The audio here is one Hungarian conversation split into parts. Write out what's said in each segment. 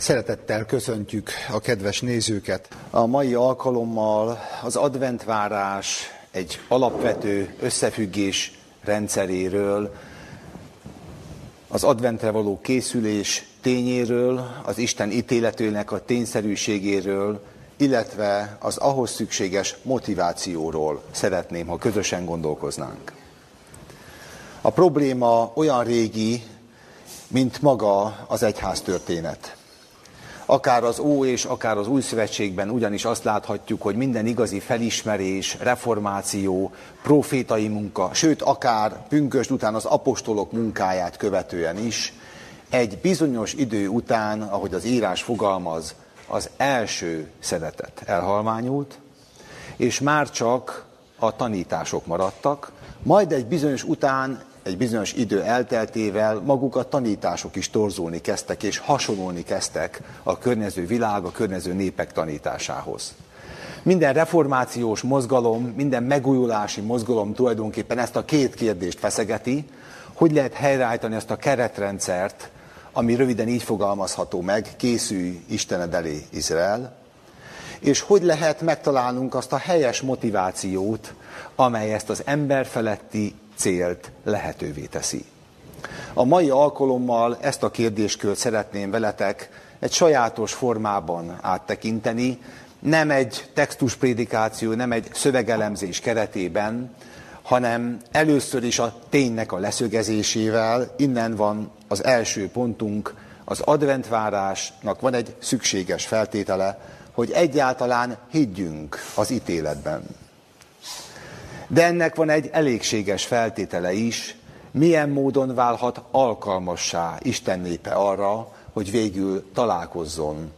Szeretettel köszöntjük a kedves nézőket. A mai alkalommal az adventvárás egy alapvető összefüggés rendszeréről, az adventre való készülés tényéről, az Isten ítéletőnek a tényszerűségéről, illetve az ahhoz szükséges motivációról szeretném, ha közösen gondolkoznánk. A probléma olyan régi, mint maga az egyház történet. Akár az Ó és akár az Új Szövetségben ugyanis azt láthatjuk, hogy minden igazi felismerés, reformáció, profétai munka, sőt akár pünkösd után az apostolok munkáját követően is, egy bizonyos idő után, ahogy az írás fogalmaz, az első szeretet elhalványult, és már csak a tanítások maradtak, majd egy bizonyos után egy bizonyos idő elteltével maguk a tanítások is torzulni kezdtek, és hasonlulni kezdtek a környező világ, a környező népek tanításához. Minden reformációs mozgalom, minden megújulási mozgalom tulajdonképpen ezt a két kérdést feszegeti, hogy lehet helyreállítani ezt a keretrendszert, ami röviden így fogalmazható meg, készülj Istened elé Izrael, és hogy lehet megtalálnunk azt a helyes motivációt, amely ezt az emberfeletti célt lehetővé teszi. A mai alkalommal ezt a kérdéskört szeretném veletek egy sajátos formában áttekinteni, nem egy textusprédikáció, nem egy szövegelemzés keretében, hanem először is a ténynek a leszögezésével, innen van az első pontunk, az adventvárásnak van egy szükséges feltétele, hogy egyáltalán higgyünk az ítéletben. De ennek van egy elégséges feltétele is, milyen módon válhat alkalmassá Isten népe arra, hogy végül találkozzon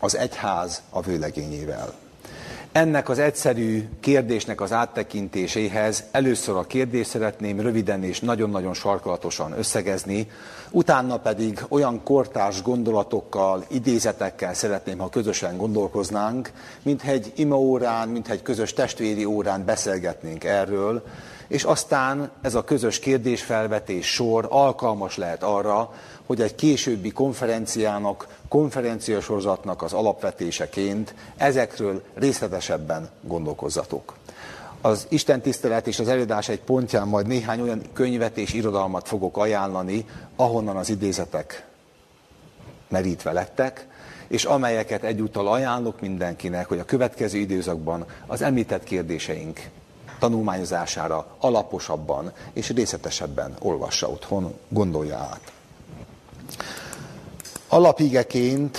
az egyház a vőlegényével. Ennek az egyszerű kérdésnek az áttekintéséhez először a kérdést szeretném röviden és nagyon-nagyon sarkalatosan összegezni, utána pedig olyan kortárs gondolatokkal, idézetekkel szeretném, ha közösen gondolkoznánk, mint egy imaórán, mint egy közös testvéri órán beszélgetnénk erről, és aztán ez a közös kérdésfelvetés sor alkalmas lehet arra, hogy egy későbbi konferenciának, konferenciasorozatnak az alapvetéseként ezekről részletesebben gondolkozzatok. Az Isten tisztelet és az előadás egy pontján majd néhány olyan könyvet és irodalmat fogok ajánlani, ahonnan az idézetek merítve lettek, és amelyeket egyúttal ajánlok mindenkinek, hogy a következő időszakban az említett kérdéseink tanulmányozására alaposabban és részletesebben olvassa otthon, gondolja át. Alapigeként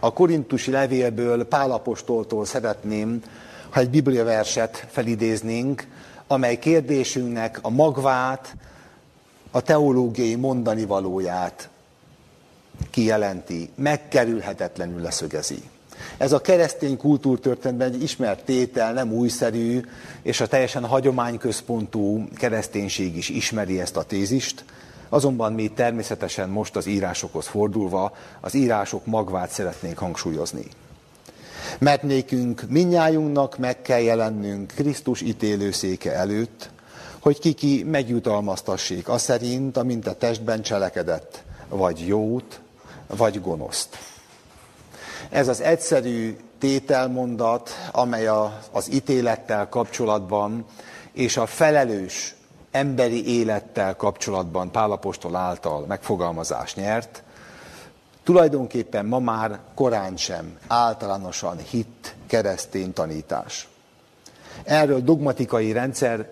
a korintusi levélből Pálapostoltól szeretném, ha egy bibliaverset felidéznénk, amely kérdésünknek a magvát, a teológiai mondani valóját kijelenti, megkerülhetetlenül leszögezi. Ez a keresztény kultúrtörténetben egy ismert tétel, nem újszerű, és a teljesen hagyományközpontú kereszténység is ismeri ezt a tézist, Azonban mi természetesen most az írásokhoz fordulva az írások magvát szeretnénk hangsúlyozni. Mert nékünk minnyájunknak meg kell jelennünk Krisztus ítélőszéke előtt, hogy kiki megjutalmaztassék a szerint, amint a testben cselekedett, vagy jót, vagy gonoszt. Ez az egyszerű tételmondat, amely a, az ítélettel kapcsolatban és a felelős emberi élettel kapcsolatban Pálapostól által megfogalmazás nyert, tulajdonképpen ma már korán sem általánosan hit keresztény tanítás. Erről dogmatikai rendszer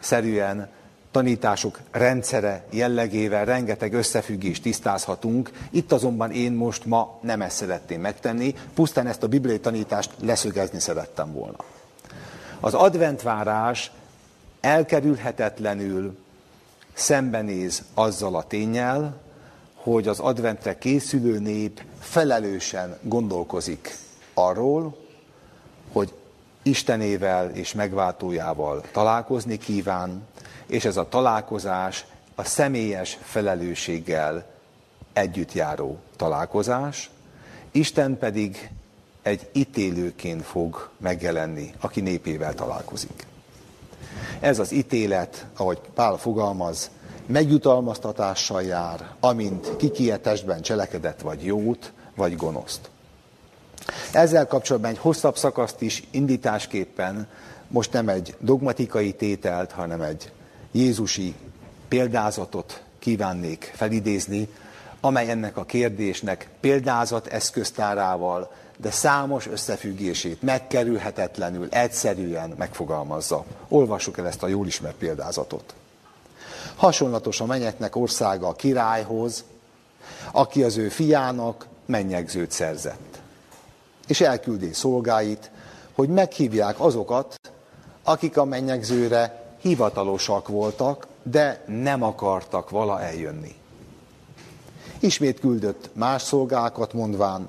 szerűen tanítások rendszere jellegével rengeteg összefüggést tisztázhatunk. Itt azonban én most ma nem ezt szeretném megtenni, pusztán ezt a bibliai tanítást leszögezni szerettem volna. Az adventvárás elkerülhetetlenül szembenéz azzal a tényel, hogy az adventre készülő nép felelősen gondolkozik arról, hogy Istenével és megváltójával találkozni kíván, és ez a találkozás a személyes felelősséggel együtt járó találkozás, Isten pedig egy ítélőként fog megjelenni, aki népével találkozik. Ez az ítélet, ahogy Pál fogalmaz, megjutalmaztatással jár, amint kikietestben cselekedett vagy jót, vagy gonoszt. Ezzel kapcsolatban egy hosszabb szakaszt is indításképpen most nem egy dogmatikai tételt, hanem egy Jézusi példázatot kívánnék felidézni, amely ennek a kérdésnek példázat eszköztárával, de számos összefüggését megkerülhetetlenül, egyszerűen megfogalmazza. Olvassuk el ezt a jól ismert példázatot. Hasonlatos a menyeknek országa a királyhoz, aki az ő fiának mennyegzőt szerzett. És elküldi szolgáit, hogy meghívják azokat, akik a mennyegzőre hivatalosak voltak, de nem akartak vala eljönni. Ismét küldött más szolgákat mondván,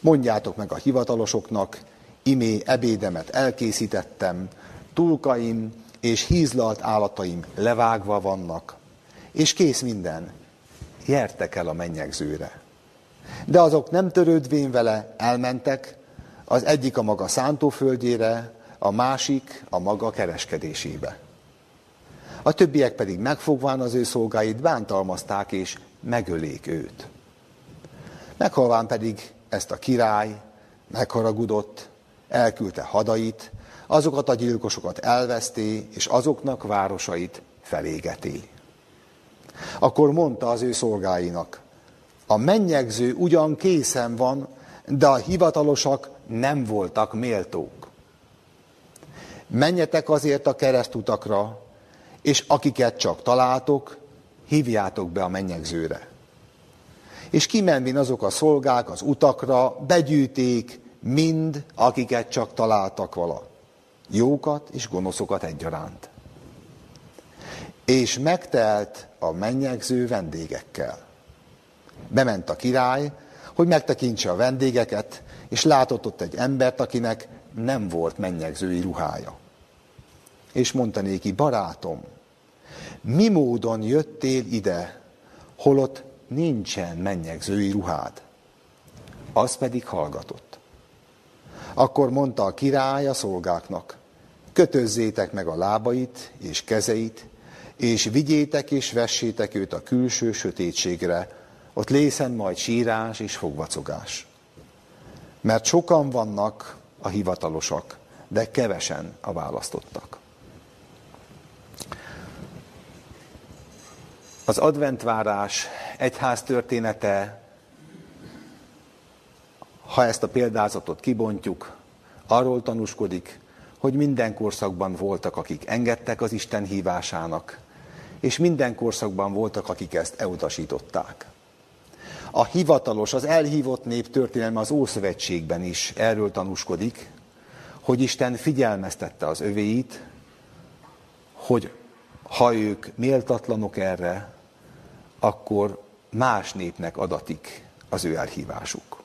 mondjátok meg a hivatalosoknak, imé ebédemet elkészítettem, tulkaim és hízlalt állataim levágva vannak, és kész minden, jertek el a mennyegzőre. De azok nem törődvén vele elmentek, az egyik a maga szántóföldjére, a másik a maga kereskedésébe. A többiek pedig megfogván az ő szolgáit bántalmazták és megölék őt. Meghalván pedig ezt a király megharagudott, elküldte hadait, azokat a gyilkosokat elveszté, és azoknak városait felégeté. Akkor mondta az ő szolgáinak, a mennyegző ugyan készen van, de a hivatalosak nem voltak méltók. Menjetek azért a keresztutakra, és akiket csak találtok, hívjátok be a mennyegzőre. És kimenvén azok a szolgák az utakra, begyűjték mind, akiket csak találtak vala. Jókat és gonoszokat egyaránt. És megtelt a mennyegző vendégekkel. Bement a király, hogy megtekintse a vendégeket, és látott ott egy embert, akinek nem volt mennyegzői ruhája. És mondta néki, barátom, mi módon jöttél ide, holott nincsen mennyegzői ruhád? Az pedig hallgatott. Akkor mondta a király a szolgáknak, kötözzétek meg a lábait és kezeit, és vigyétek és vessétek őt a külső sötétségre, ott lészen majd sírás és fogvacogás. Mert sokan vannak a hivatalosak, de kevesen a választottak. Az adventvárás egyház története, ha ezt a példázatot kibontjuk, arról tanúskodik, hogy minden korszakban voltak, akik engedtek az Isten hívásának, és minden korszakban voltak, akik ezt elutasították. A hivatalos, az elhívott nép történelme az Ószövetségben is erről tanúskodik, hogy Isten figyelmeztette az övéit, hogy ha ők méltatlanok erre, akkor más népnek adatik az ő elhívásuk.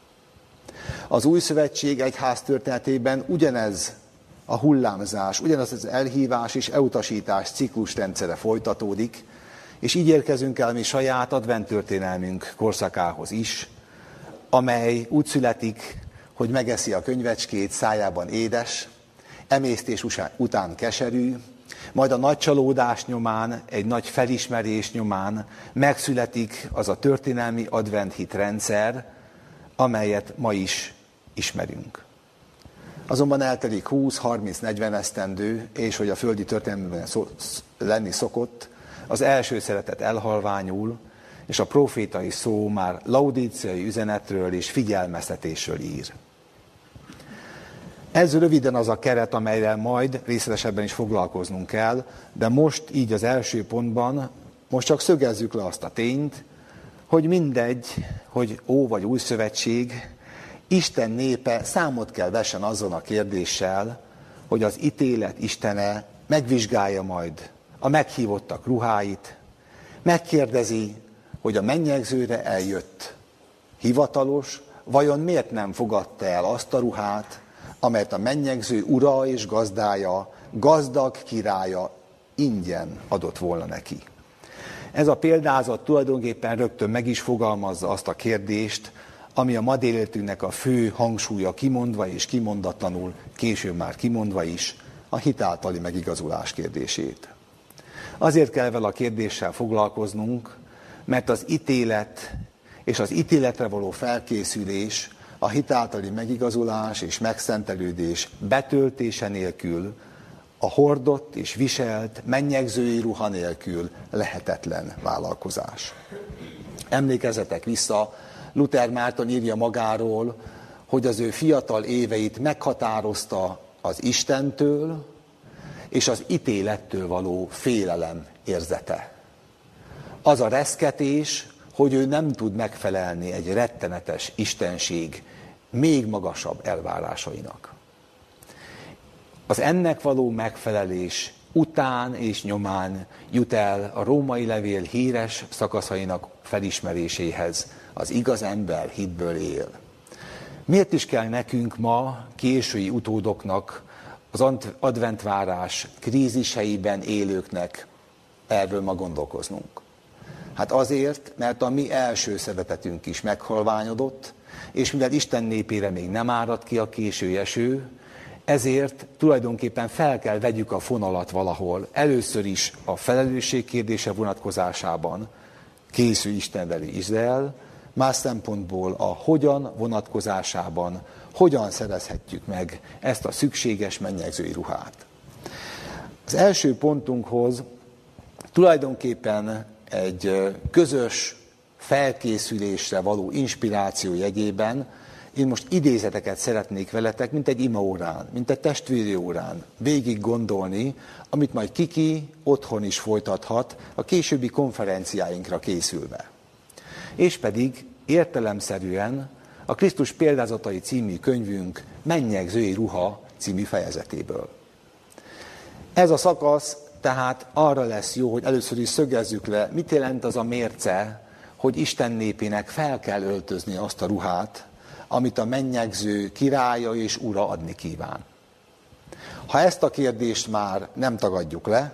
Az új szövetség egy ház történetében ugyanez a hullámzás, ugyanaz az elhívás és elutasítás ciklus rendszere folytatódik, és így érkezünk el mi saját adventtörténelmünk korszakához is, amely úgy születik, hogy megeszi a könyvecskét, szájában édes, emésztés után keserű, majd a nagy csalódás nyomán, egy nagy felismerés nyomán megszületik az a történelmi adventhit rendszer, amelyet ma is ismerünk. Azonban eltelik 20-30-40 esztendő, és hogy a földi történelemben lenni szokott, az első szeretet elhalványul, és a profétai szó már laudíciai üzenetről és figyelmeztetésről ír. Ez röviden az a keret, amelyre majd részletesebben is foglalkoznunk kell, de most így az első pontban, most csak szögezzük le azt a tényt, hogy mindegy, hogy Ó vagy Új Szövetség, Isten népe számot kell vessen azon a kérdéssel, hogy az ítélet Istene megvizsgálja majd a meghívottak ruháit, megkérdezi, hogy a mennyegzőre eljött hivatalos, vajon miért nem fogadta el azt a ruhát, amelyet a mennyegző ura és gazdája, gazdag királya ingyen adott volna neki. Ez a példázat tulajdonképpen rögtön meg is fogalmazza azt a kérdést, ami a ma a fő hangsúlya kimondva és kimondatlanul, később már kimondva is, a hitáltali megigazulás kérdését. Azért kell vele a kérdéssel foglalkoznunk, mert az ítélet és az ítéletre való felkészülés, a hitáltali megigazulás és megszentelődés betöltése nélkül, a hordott és viselt mennyegzői ruha nélkül lehetetlen vállalkozás. Emlékezetek vissza, Luther Márton írja magáról, hogy az ő fiatal éveit meghatározta az Istentől és az ítélettől való félelem érzete. Az a reszketés, hogy ő nem tud megfelelni egy rettenetes istenség még magasabb elvárásainak. Az ennek való megfelelés után és nyomán jut el a római levél híres szakaszainak felismeréséhez. Az igaz ember hitből él. Miért is kell nekünk ma, késői utódoknak, az adventvárás kríziseiben élőknek erről ma gondolkoznunk? Hát azért, mert a mi első szeretetünk is meghalványodott, és mivel Isten népére még nem árad ki a késő eső, ezért tulajdonképpen fel kell vegyük a fonalat valahol. Először is a felelősség kérdése vonatkozásában készül Istenveli Izrael, más szempontból a hogyan vonatkozásában, hogyan szerezhetjük meg ezt a szükséges mennyegzői ruhát. Az első pontunkhoz tulajdonképpen egy közös felkészülésre való inspiráció jegyében én most idézeteket szeretnék veletek, mint egy imaórán, mint egy testvéri órán végig gondolni, amit majd Kiki otthon is folytathat a későbbi konferenciáinkra készülve. És pedig értelemszerűen a Krisztus példázatai című könyvünk Mennyegzői ruha című fejezetéből. Ez a szakasz tehát arra lesz jó, hogy először is szögezzük le, mit jelent az a mérce, hogy Isten népének fel kell öltözni azt a ruhát, amit a mennyegző királya és ura adni kíván. Ha ezt a kérdést már nem tagadjuk le,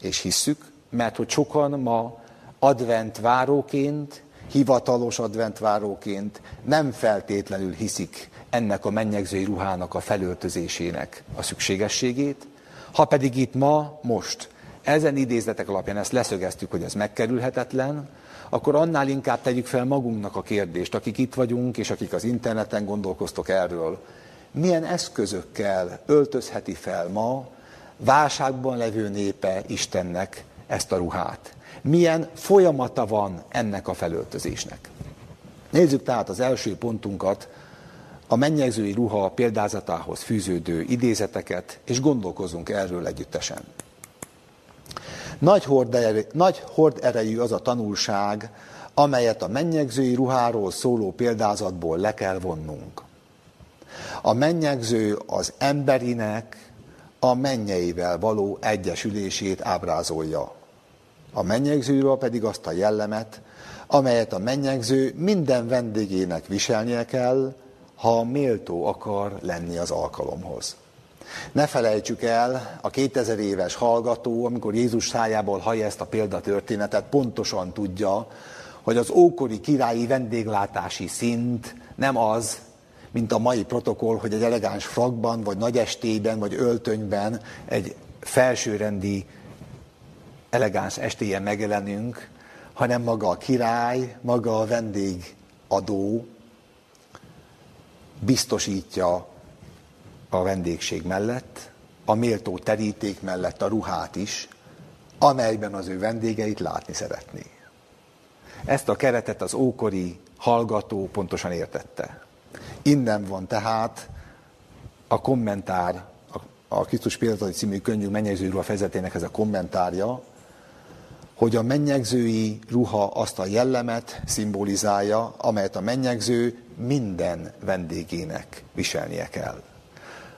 és hisszük, mert hogy sokan ma adventváróként, hivatalos adventváróként nem feltétlenül hiszik ennek a mennyegzői ruhának a felöltözésének a szükségességét, ha pedig itt ma, most, ezen idézetek alapján ezt leszögeztük, hogy ez megkerülhetetlen, akkor annál inkább tegyük fel magunknak a kérdést, akik itt vagyunk, és akik az interneten gondolkoztok erről. Milyen eszközökkel öltözheti fel ma válságban levő népe Istennek ezt a ruhát? Milyen folyamata van ennek a felöltözésnek? Nézzük tehát az első pontunkat, a mennyegzői ruha példázatához fűződő idézeteket, és gondolkozunk erről együttesen. Nagy, horderejű, nagy horderejű az a tanulság, amelyet a mennyegzői ruháról szóló példázatból le kell vonnunk. A mennyegző az emberinek a mennyeivel való egyesülését ábrázolja. A mennyegzőről pedig azt a jellemet, amelyet a mennyegző minden vendégének viselnie kell, ha méltó akar lenni az alkalomhoz. Ne felejtsük el, a 2000 éves hallgató, amikor Jézus szájából hallja ezt a példatörténetet, pontosan tudja, hogy az ókori királyi vendéglátási szint nem az, mint a mai protokoll, hogy egy elegáns frakban, vagy nagy estében, vagy öltönyben egy felsőrendi elegáns estélyen megjelenünk, hanem maga a király, maga a vendégadó biztosítja a vendégség mellett, a méltó teríték mellett a ruhát is, amelyben az ő vendégeit látni szeretné. Ezt a keretet az ókori hallgató pontosan értette. Innen van tehát a kommentár, a Krisztus Példatai című könyvünk mennyegzői ruha fejezetének ez a kommentárja, hogy a mennyegzői ruha azt a jellemet szimbolizálja, amelyet a mennyegző minden vendégének viselnie kell.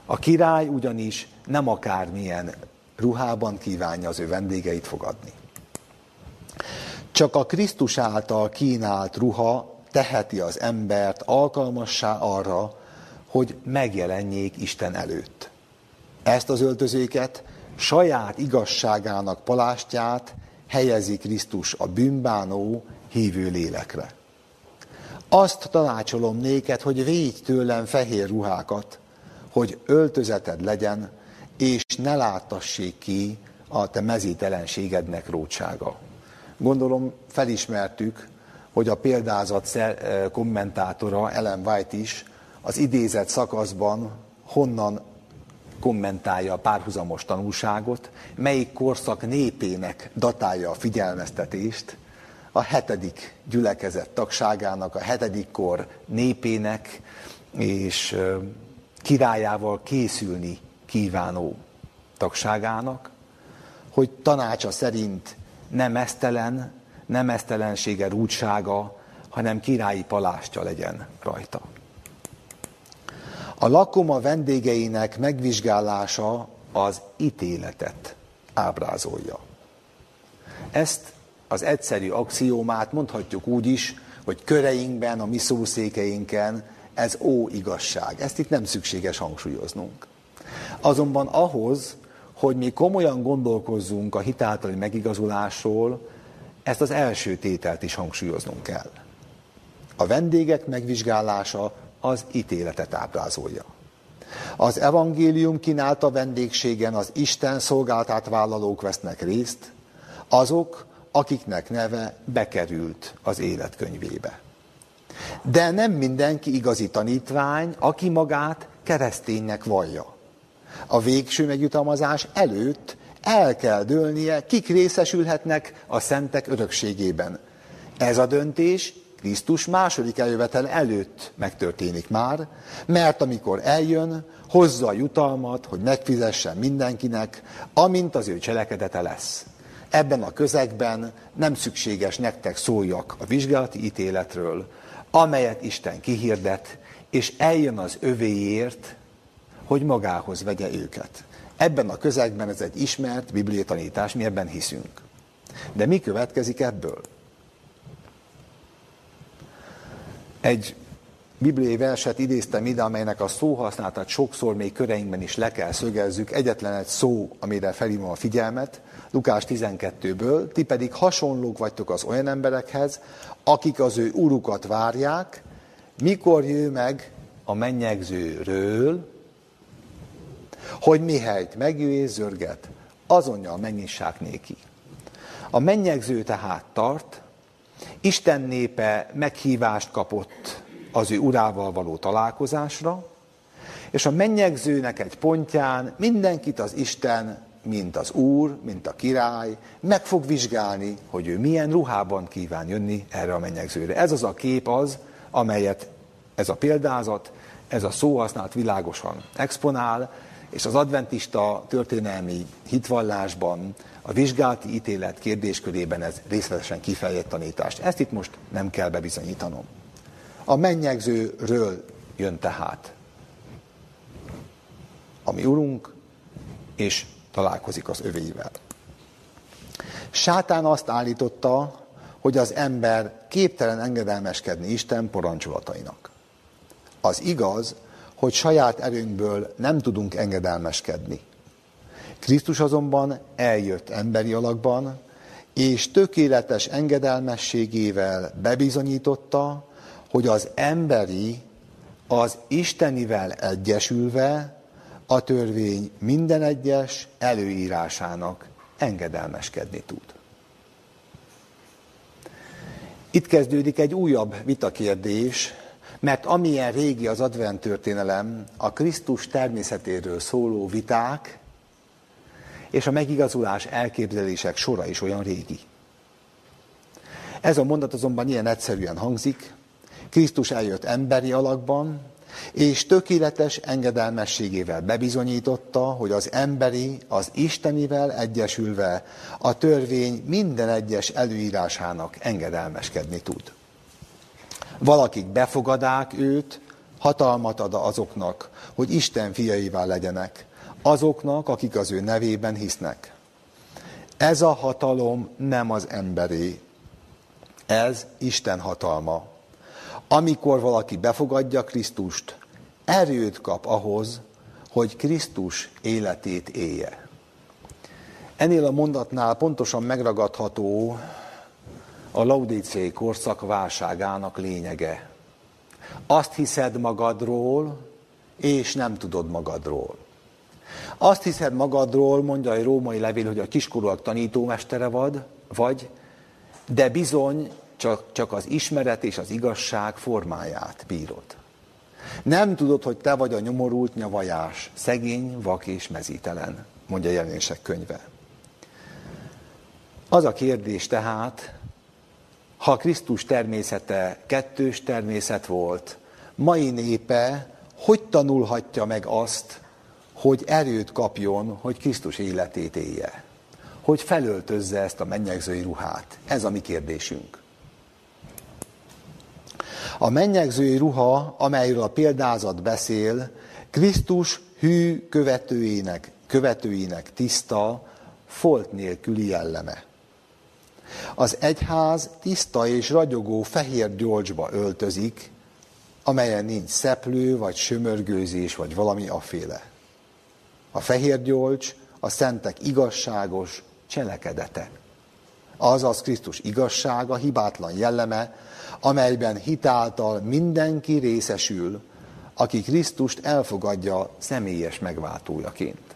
A király ugyanis nem akármilyen ruhában kívánja az ő vendégeit fogadni. Csak a Krisztus által kínált ruha teheti az embert alkalmassá arra, hogy megjelenjék Isten előtt. Ezt az öltözéket saját igazságának palástját helyezi Krisztus a bűnbánó hívő lélekre. Azt tanácsolom néked, hogy védj tőlem fehér ruhákat, hogy öltözeted legyen, és ne láttassék ki a te mezítelenségednek rótsága. Gondolom felismertük, hogy a példázat kommentátora Ellen White is az idézett szakaszban honnan kommentálja a párhuzamos tanulságot, melyik korszak népének datálja a figyelmeztetést, a hetedik gyülekezet tagságának, a hetedik kor népének és királyával készülni kívánó tagságának, hogy tanácsa szerint nem esztelen, nem esztelensége rúdsága, hanem királyi palástja legyen rajta. A lakoma vendégeinek megvizsgálása az ítéletet ábrázolja. Ezt az egyszerű axiómát mondhatjuk úgy is, hogy köreinkben, a mi szószékeinken ez ó igazság. Ezt itt nem szükséges hangsúlyoznunk. Azonban ahhoz, hogy mi komolyan gondolkozzunk a hitáltali megigazulásról, ezt az első tételt is hangsúlyoznunk kell. A vendégek megvizsgálása az ítéletet ábrázolja. Az evangélium kínálta vendégségen az Isten szolgáltát vállalók vesznek részt, azok, akiknek neve bekerült az életkönyvébe. De nem mindenki igazi tanítvány, aki magát kereszténynek vallja. A végső megjutalmazás előtt el kell dőlnie, kik részesülhetnek a szentek örökségében. Ez a döntés Krisztus második eljövetel előtt megtörténik már, mert amikor eljön, hozza a jutalmat, hogy megfizessen mindenkinek, amint az ő cselekedete lesz. Ebben a közegben nem szükséges nektek szóljak a vizsgálati ítéletről, amelyet Isten kihirdet, és eljön az övéért, hogy magához vegye őket. Ebben a közegben ez egy ismert bibliai tanítás, mi ebben hiszünk. De mi következik ebből? Egy bibliai verset idéztem ide, amelynek a szóhasználatát sokszor még köreinkben is le kell szögezzük. Egyetlen egy szó, amire felhívom a figyelmet, Lukás 12-ből, ti pedig hasonlók vagytok az olyan emberekhez, akik az ő urukat várják, mikor jő meg a mennyegzőről, hogy mihelyt megjő és zörget, azonnal megnyissák néki. A mennyegző tehát tart, Isten népe meghívást kapott az ő urával való találkozásra, és a mennyegzőnek egy pontján mindenkit az Isten, mint az Úr, mint a király, meg fog vizsgálni, hogy ő milyen ruhában kíván jönni erre a mennyegzőre. Ez az a kép az, amelyet ez a példázat, ez a szóhasználat világosan exponál, és az adventista történelmi hitvallásban a vizsgálati ítélet kérdéskörében ez részletesen kifejezett tanítást. Ezt itt most nem kell bebizonyítanom. A mennyegzőről jön tehát a mi urunk, és találkozik az övéivel. Sátán azt állította, hogy az ember képtelen engedelmeskedni Isten parancsolatainak. Az igaz, hogy saját erőnkből nem tudunk engedelmeskedni. Krisztus azonban eljött emberi alakban, és tökéletes engedelmességével bebizonyította, hogy az emberi az Istenivel egyesülve a törvény minden egyes előírásának engedelmeskedni tud. Itt kezdődik egy újabb vitakérdés, mert amilyen régi az advent történelem, a Krisztus természetéről szóló viták és a megigazulás elképzelések sora is olyan régi. Ez a mondat azonban ilyen egyszerűen hangzik, Krisztus eljött emberi alakban, és tökéletes engedelmességével bebizonyította, hogy az emberi, az Istenivel egyesülve a törvény minden egyes előírásának engedelmeskedni tud. Valakik befogadák őt, hatalmat ad azoknak, hogy Isten fiaivá legyenek, azoknak, akik az ő nevében hisznek. Ez a hatalom nem az emberé, ez Isten hatalma. Amikor valaki befogadja Krisztust, erőt kap ahhoz, hogy Krisztus életét élje. Ennél a mondatnál pontosan megragadható a laudíciai korszak válságának lényege. Azt hiszed magadról, és nem tudod magadról. Azt hiszed magadról, mondja egy római levél, hogy a kiskorúak tanítómestere vagy, vagy, de bizony csak, csak az ismeret és az igazság formáját bírod. Nem tudod, hogy te vagy a nyomorult nyavajás, szegény, vak és mezítelen, mondja jelenések könyve. Az a kérdés tehát, ha Krisztus természete kettős természet volt, mai népe hogy tanulhatja meg azt, hogy erőt kapjon, hogy Krisztus életét élje? Hogy felöltözze ezt a mennyegzői ruhát? Ez a mi kérdésünk. A mennyegzői ruha, amelyről a példázat beszél, Krisztus hű követőinek, követőinek tiszta, folt nélküli jelleme. Az egyház tiszta és ragyogó fehér gyolcsba öltözik, amelyen nincs szeplő, vagy sömörgőzés, vagy valami aféle. A fehér gyolcs a szentek igazságos cselekedete. Azaz Krisztus igazsága, hibátlan jelleme, amelyben hitáltal mindenki részesül, aki Krisztust elfogadja személyes megváltójaként.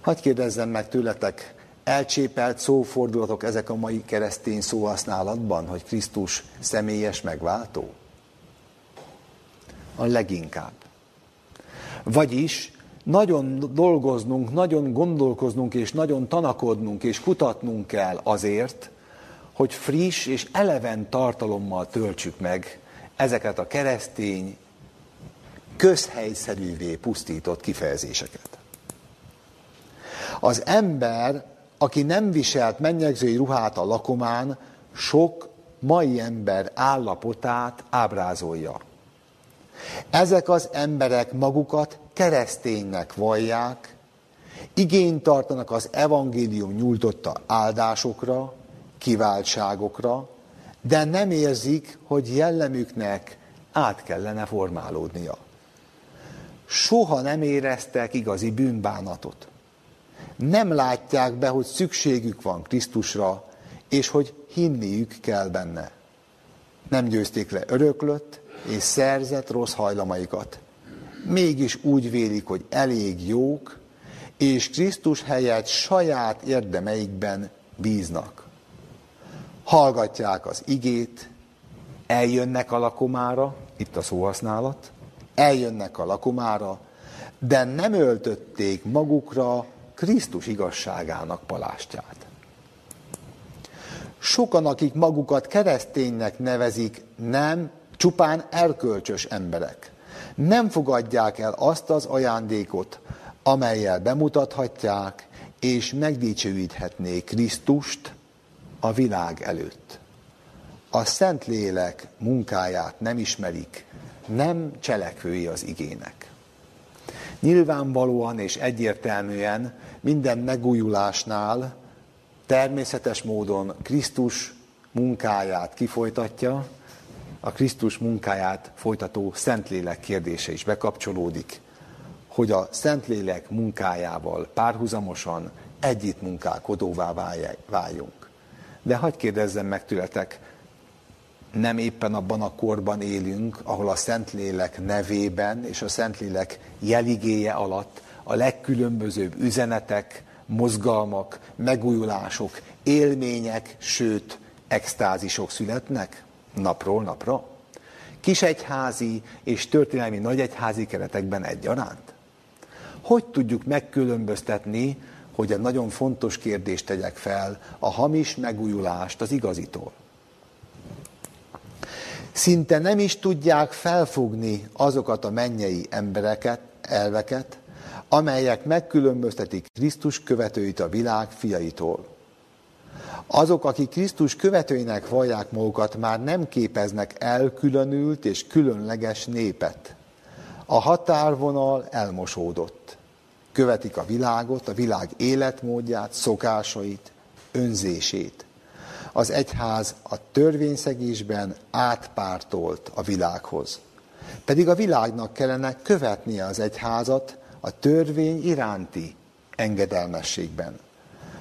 Hadd kérdezzem meg tőletek, elcsépelt szófordulatok ezek a mai keresztény szóhasználatban, hogy Krisztus személyes megváltó? A leginkább. Vagyis nagyon dolgoznunk, nagyon gondolkoznunk és nagyon tanakodnunk és kutatnunk kell azért, hogy friss és eleven tartalommal töltsük meg ezeket a keresztény, közhelyszerűvé pusztított kifejezéseket. Az ember, aki nem viselt mennyegzői ruhát a lakomán, sok mai ember állapotát ábrázolja. Ezek az emberek magukat kereszténynek vallják, igényt tartanak az evangélium nyújtotta áldásokra, kiváltságokra, de nem érzik, hogy jellemüknek át kellene formálódnia. Soha nem éreztek igazi bűnbánatot. Nem látják be, hogy szükségük van Krisztusra, és hogy hinniük kell benne. Nem győzték le öröklött és szerzett rossz hajlamaikat. Mégis úgy vélik, hogy elég jók, és Krisztus helyett saját érdemeikben bíznak hallgatják az igét, eljönnek a lakomára, itt a szóhasználat, eljönnek a lakomára, de nem öltötték magukra Krisztus igazságának palástját. Sokan, akik magukat kereszténynek nevezik, nem csupán erkölcsös emberek. Nem fogadják el azt az ajándékot, amelyel bemutathatják és megdicsőíthetnék Krisztust, a világ előtt. A Szentlélek munkáját nem ismerik, nem cselekvői az igének. Nyilvánvalóan és egyértelműen minden megújulásnál természetes módon Krisztus munkáját kifolytatja, a Krisztus munkáját folytató Szentlélek kérdése is bekapcsolódik, hogy a Szentlélek munkájával párhuzamosan együtt munkálkodóvá váljunk. De hagyd kérdezzem meg tőletek, nem éppen abban a korban élünk, ahol a Szentlélek nevében és a Szentlélek jeligéje alatt a legkülönbözőbb üzenetek, mozgalmak, megújulások, élmények, sőt, extázisok születnek napról napra? Kisegyházi és történelmi nagyegyházi keretekben egyaránt? Hogy tudjuk megkülönböztetni hogy egy nagyon fontos kérdést tegyek fel, a hamis megújulást az igazitól. Szinte nem is tudják felfogni azokat a mennyei embereket, elveket, amelyek megkülönböztetik Krisztus követőit a világ fiaitól. Azok, akik Krisztus követőinek vallják magukat, már nem képeznek elkülönült és különleges népet. A határvonal elmosódott követik a világot, a világ életmódját, szokásait, önzését. Az egyház a törvényszegésben átpártolt a világhoz. Pedig a világnak kellene követnie az egyházat a törvény iránti engedelmességben.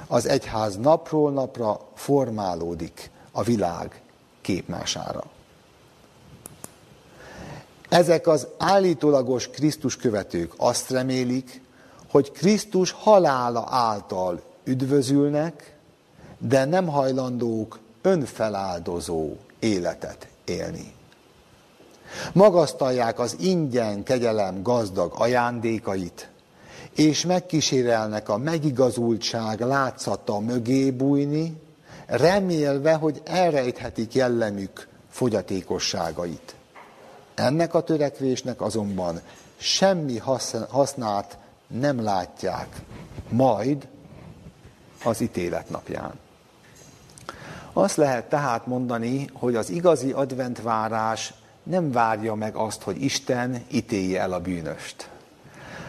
Az egyház napról napra formálódik a világ képmására. Ezek az állítólagos Krisztus követők azt remélik, hogy Krisztus halála által üdvözülnek, de nem hajlandók önfeláldozó életet élni. Magasztalják az ingyen kegyelem gazdag ajándékait, és megkísérelnek a megigazultság látszata mögé bújni, remélve, hogy elrejthetik jellemük fogyatékosságait. Ennek a törekvésnek azonban semmi hasznát nem látják, majd az ítélet napján. Azt lehet tehát mondani, hogy az igazi adventvárás nem várja meg azt, hogy Isten ítélje el a bűnöst.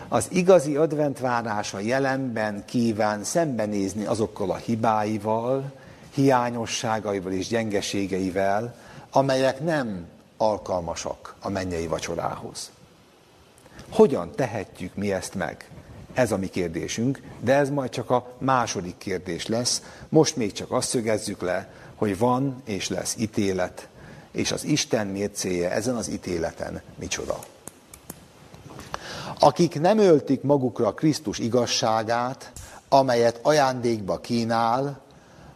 Az igazi adventvárás a jelenben kíván szembenézni azokkal a hibáival, hiányosságaival és gyengeségeivel, amelyek nem alkalmasak a mennyei vacsorához. Hogyan tehetjük mi ezt meg? Ez a mi kérdésünk, de ez majd csak a második kérdés lesz. Most még csak azt szögezzük le, hogy van és lesz ítélet, és az Isten mércéje ezen az ítéleten micsoda. Akik nem öltik magukra Krisztus igazságát, amelyet ajándékba kínál,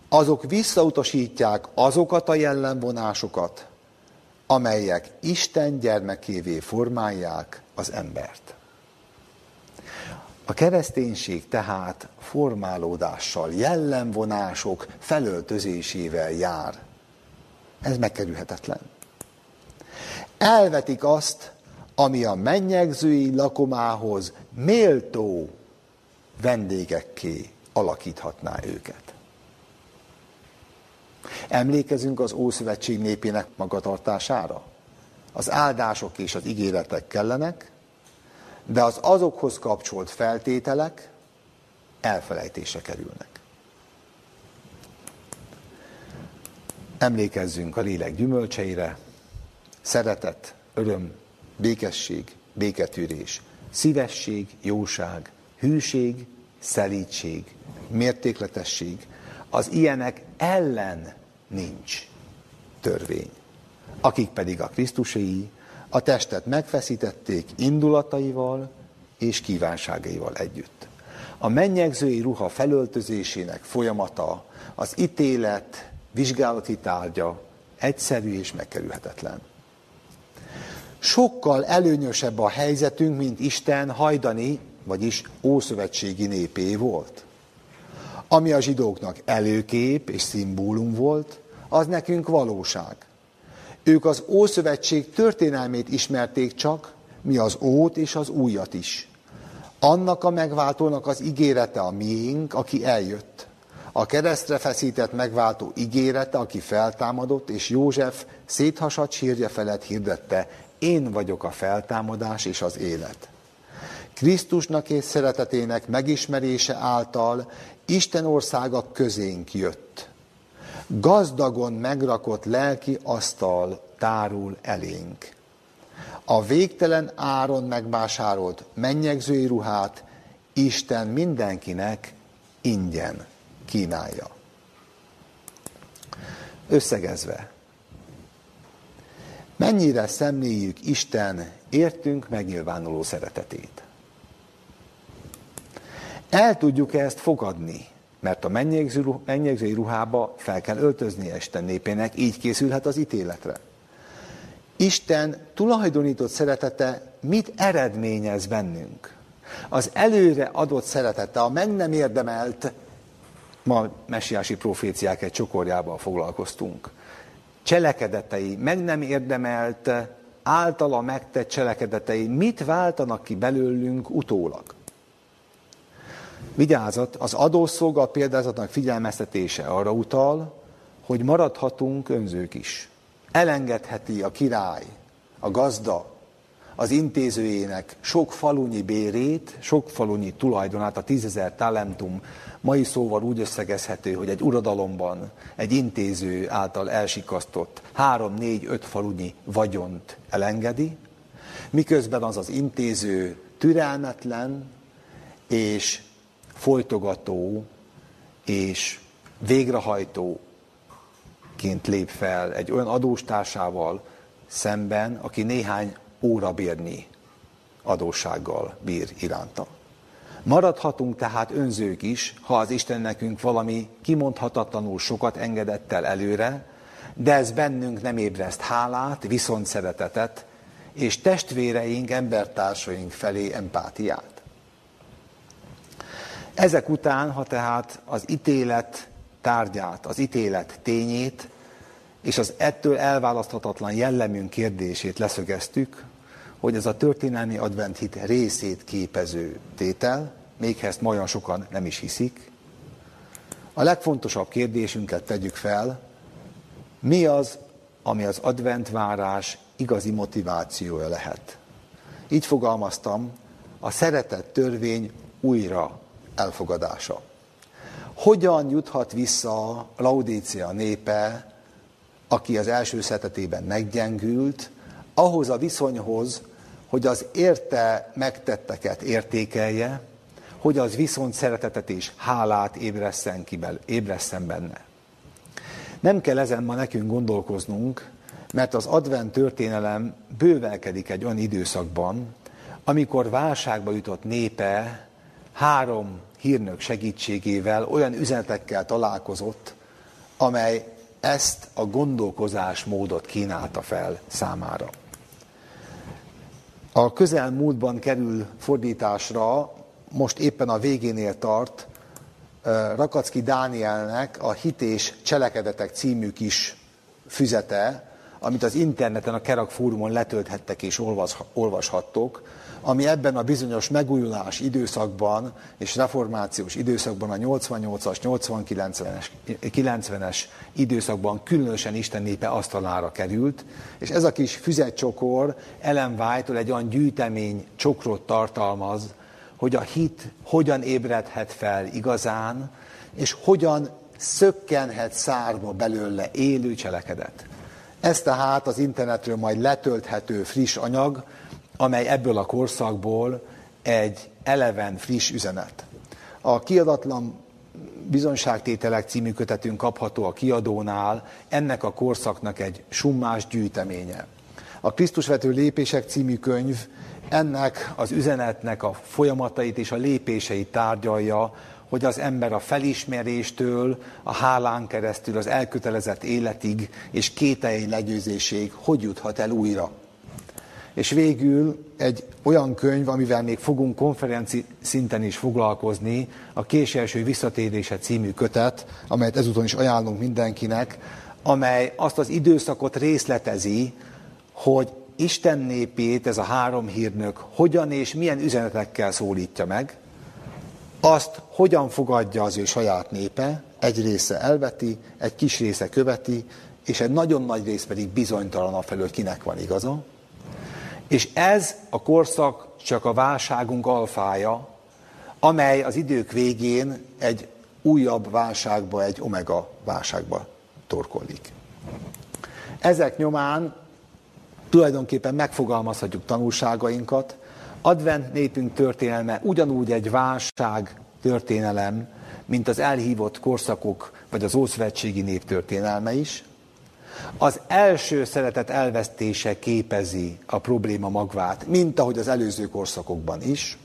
azok visszautasítják azokat a jellemvonásokat, amelyek Isten gyermekévé formálják az embert. A kereszténység tehát formálódással, jellemvonások felöltözésével jár. Ez megkerülhetetlen. Elvetik azt, ami a mennyegzői lakomához méltó vendégekké alakíthatná őket. Emlékezünk az Ószövetség népének magatartására? Az áldások és az ígéretek kellenek, de az azokhoz kapcsolt feltételek elfelejtése kerülnek. Emlékezzünk a lélek gyümölcseire, szeretet, öröm, békesség, béketűrés, szívesség, jóság, hűség, szelítség, mértékletesség. Az ilyenek ellen nincs törvény. Akik pedig a Krisztuséi, a testet megfeszítették indulataival és kívánságaival együtt. A mennyegzői ruha felöltözésének folyamata, az ítélet, vizsgálati tárgya egyszerű és megkerülhetetlen. Sokkal előnyösebb a helyzetünk, mint Isten hajdani, vagyis ószövetségi népé volt. Ami a zsidóknak előkép és szimbólum volt, az nekünk valóság. Ők az Ószövetség történelmét ismerték csak, mi az Ót és az Újat is. Annak a megváltónak az ígérete a miénk, aki eljött. A keresztre feszített megváltó ígérete, aki feltámadott, és József széthasadt sírja felett hirdette, én vagyok a feltámadás és az élet. Krisztusnak és szeretetének megismerése által Isten országa közénk jött. Gazdagon megrakott lelki asztal tárul elénk. A végtelen áron megvásárolt mennyegzői ruhát Isten mindenkinek ingyen kínálja. Összegezve, mennyire szemléljük Isten értünk megnyilvánuló szeretetét? El tudjuk ezt fogadni, mert a mennyegzői ruhába fel kell öltözni Isten népének, így készülhet az ítéletre. Isten tulajdonított szeretete mit eredményez bennünk? Az előre adott szeretete, a meg nem érdemelt, ma messiási proféciák egy csokorjával foglalkoztunk, cselekedetei, meg nem érdemelt, általa megtett cselekedetei mit váltanak ki belőlünk utólag? Vigyázat, az adószolga példázatnak figyelmeztetése arra utal, hogy maradhatunk önzők is. Elengedheti a király, a gazda, az intézőjének sok falunyi bérét, sok falunyi tulajdonát, a tízezer talentum mai szóval úgy összegezhető, hogy egy uradalomban egy intéző által elsikasztott három, négy, öt falunyi vagyont elengedi, miközben az az intéző türelmetlen és folytogató és végrehajtóként lép fel egy olyan adóstársával szemben, aki néhány órabérnyi adóssággal bír iránta. Maradhatunk tehát önzők is, ha az Isten nekünk valami kimondhatatlanul sokat engedett el előre, de ez bennünk nem ébreszt hálát, viszont szeretetet, és testvéreink, embertársaink felé empátiát. Ezek után, ha tehát az ítélet tárgyát, az ítélet tényét, és az ettől elválaszthatatlan jellemünk kérdését leszögeztük, hogy ez a történelmi adventhit részét képező tétel, még ezt ma olyan sokan nem is hiszik. A legfontosabb kérdésünket tegyük fel, mi az, ami az adventvárás igazi motivációja lehet. Így fogalmaztam, a szeretett törvény újra elfogadása. Hogyan juthat vissza Laudícia népe, aki az első szetetében meggyengült, ahhoz a viszonyhoz, hogy az érte megtetteket értékelje, hogy az viszont szeretetet és hálát ébresszen, ki bel, benne. Nem kell ezen ma nekünk gondolkoznunk, mert az advent történelem bővelkedik egy olyan időszakban, amikor válságba jutott népe három hírnök segítségével olyan üzenetekkel találkozott, amely ezt a gondolkozásmódot kínálta fel számára. A közelmúltban kerül fordításra, most éppen a végénél tart, Rakacki Dánielnek a Hit és Cselekedetek című kis füzete, amit az interneten, a Kerak fórumon letölthettek és olvashattok, ami ebben a bizonyos megújulás időszakban és reformációs időszakban, a 88-as, 89-es, 90-es időszakban különösen Isten népe asztalára került, és ez a kis füzetcsokor Ellen White-tól egy olyan gyűjtemény csokrot tartalmaz, hogy a hit hogyan ébredhet fel igazán, és hogyan szökkenhet szárba belőle élő cselekedet. Ez tehát az internetről majd letölthető friss anyag, amely ebből a korszakból egy eleven, friss üzenet. A kiadatlan bizonyságtételek című kötetünk kapható a kiadónál, ennek a korszaknak egy summás gyűjteménye. A Krisztusvető lépések című könyv ennek az üzenetnek a folyamatait és a lépéseit tárgyalja, hogy az ember a felismeréstől, a hálán keresztül, az elkötelezett életig és kételj legyőzéséig hogy juthat el újra. És végül egy olyan könyv, amivel még fogunk konferenci szinten is foglalkozni, a Késelső visszatérése című kötet, amelyet ezúton is ajánlunk mindenkinek, amely azt az időszakot részletezi, hogy Isten népét ez a három hírnök hogyan és milyen üzenetekkel szólítja meg, azt hogyan fogadja az ő saját népe, egy része elveti, egy kis része követi, és egy nagyon nagy rész pedig bizonytalan a felől, kinek van igaza. És ez a korszak csak a válságunk alfája, amely az idők végén egy újabb válságba, egy omega válságba torkollik. Ezek nyomán tulajdonképpen megfogalmazhatjuk tanulságainkat. Advent népünk történelme ugyanúgy egy válság történelem, mint az elhívott korszakok, vagy az Ószövetségi nép történelme is. Az első szeretet elvesztése képezi a probléma magvát, mint ahogy az előző korszakokban is.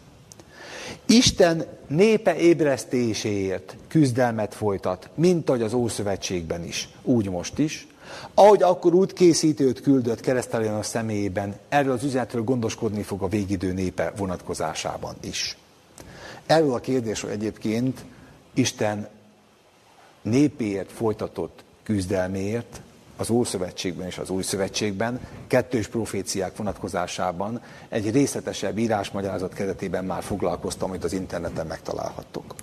Isten népe ébresztéséért küzdelmet folytat, mint ahogy az Ószövetségben is, úgy most is. Ahogy akkor készítőt küldött keresztelően a személyében, erről az üzenetről gondoskodni fog a végidő népe vonatkozásában is. Erről a kérdésről egyébként Isten népéért folytatott küzdelméért az Ószövetségben és az Új Szövetségben, kettős proféciák vonatkozásában egy részletesebb írásmagyarázat keretében már foglalkoztam, amit az interneten megtalálhattok.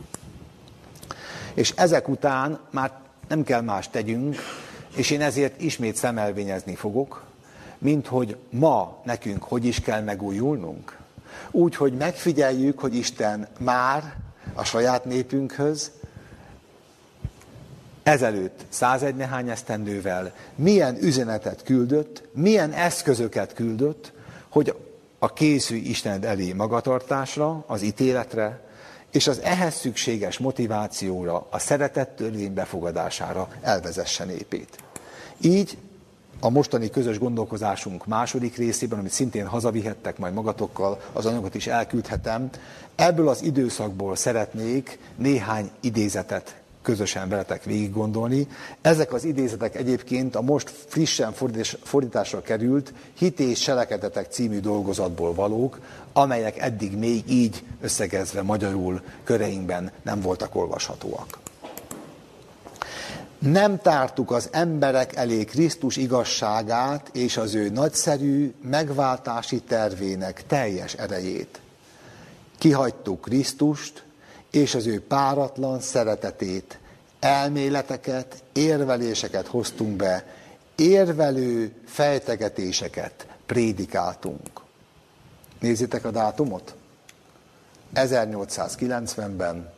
És ezek után már nem kell más tegyünk, és én ezért ismét szemelvényezni fogok, mint hogy ma nekünk hogy is kell megújulnunk. Úgy, hogy megfigyeljük, hogy Isten már a saját népünkhöz ezelőtt 101 nehány esztendővel milyen üzenetet küldött, milyen eszközöket küldött, hogy a készülj Istened elé magatartásra, az ítéletre, és az ehhez szükséges motivációra, a szeretett törvény befogadására elvezesse népét. Így a mostani közös gondolkozásunk második részében, amit szintén hazavihettek majd magatokkal, az anyagot is elküldhetem. Ebből az időszakból szeretnék néhány idézetet közösen veletek végig gondolni. Ezek az idézetek egyébként a most frissen fordításra került Hit és Selekedetek című dolgozatból valók, amelyek eddig még így összegezve magyarul köreinkben nem voltak olvashatóak. Nem tártuk az emberek elé Krisztus igazságát és az ő nagyszerű megváltási tervének teljes erejét. Kihagytuk Krisztust, és az ő páratlan szeretetét, elméleteket, érveléseket hoztunk be, érvelő fejtegetéseket prédikáltunk. Nézzétek a dátumot. 1890-ben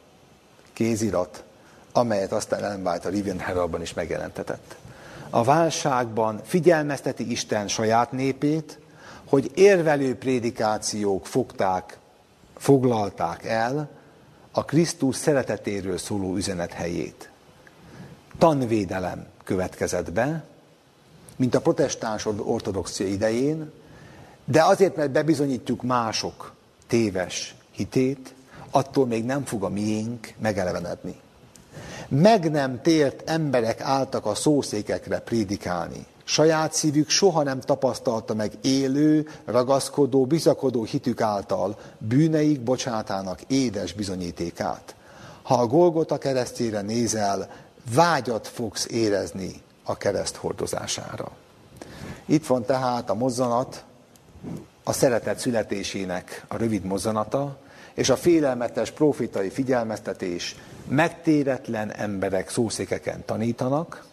kézirat, amelyet aztán Ellen White a Rivian Heraldban is megjelentetett. A válságban figyelmezteti Isten saját népét, hogy érvelő prédikációk fogták, foglalták el a Krisztus szeretetéről szóló üzenet helyét. Tanvédelem következett be, mint a protestáns ortodoxia idején, de azért, mert bebizonyítjuk mások téves hitét, attól még nem fog a miénk megelevenedni. Meg nem tért emberek álltak a szószékekre prédikálni. Saját szívük soha nem tapasztalta meg élő, ragaszkodó, bizakodó hitük által bűneik bocsátának édes bizonyítékát. Ha a Golgota keresztjére nézel, vágyat fogsz érezni a kereszt hordozására. Itt van tehát a mozzanat, a szeretet születésének a rövid mozzanata, és a félelmetes profitai figyelmeztetés megtéretlen emberek szószékeken tanítanak,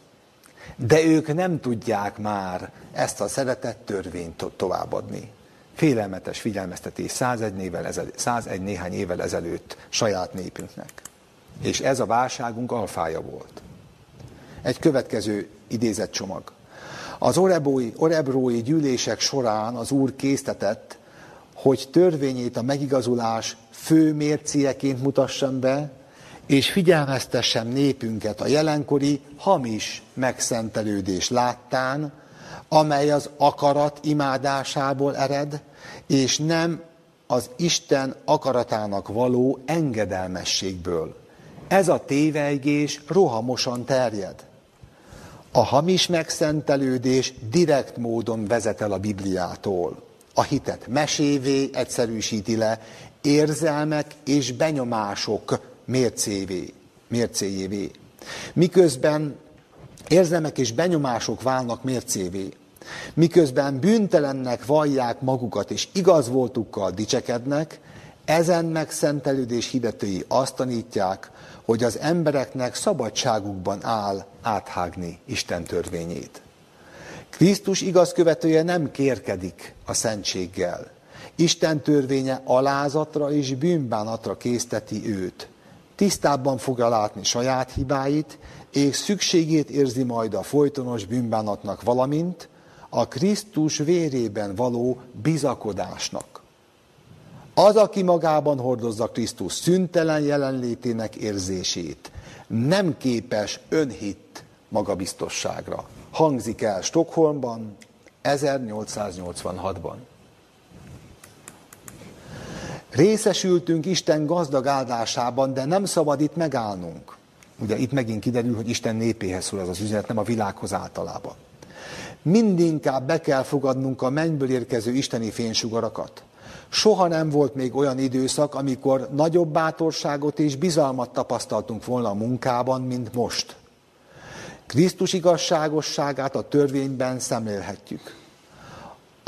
de ők nem tudják már ezt a szeretett törvényt továbbadni. Félelmetes figyelmeztetés 101, nével ezelőtt, 101 néhány évvel ezelőtt saját népünknek. És ez a válságunk alfája volt. Egy következő idézett csomag. Az orebói, orebrói gyűlések során az Úr késztetett, hogy törvényét a megigazulás fő mércieként mutassam be, és figyelmeztessem népünket a jelenkori hamis megszentelődés láttán, amely az akarat imádásából ered, és nem az Isten akaratának való engedelmességből. Ez a tévejgés rohamosan terjed. A hamis megszentelődés direkt módon vezet el a Bibliától. A hitet mesévé egyszerűsíti le, érzelmek és benyomások mércévé, mércéjévé. Miközben érzelmek és benyomások válnak mércévé, miközben bűntelennek vallják magukat és igaz voltukkal dicsekednek, ezen megszentelődés hirdetői azt tanítják, hogy az embereknek szabadságukban áll áthágni Isten törvényét. Krisztus igaz követője nem kérkedik a szentséggel. Isten törvénye alázatra és bűnbánatra készteti őt. Tisztábban fogja látni saját hibáit, és szükségét érzi majd a folytonos bűnbánatnak, valamint a Krisztus vérében való bizakodásnak. Az, aki magában hordozza Krisztus szüntelen jelenlétének érzését, nem képes önhit magabiztosságra. Hangzik el Stockholmban 1886-ban. Részesültünk Isten gazdag áldásában, de nem szabad itt megállnunk. Ugye itt megint kiderül, hogy Isten népéhez szól ez az üzenet, nem a világhoz általában. Mindinkább be kell fogadnunk a mennyből érkező isteni fénysugarakat. Soha nem volt még olyan időszak, amikor nagyobb bátorságot és bizalmat tapasztaltunk volna a munkában, mint most. Krisztus igazságosságát a törvényben szemlélhetjük.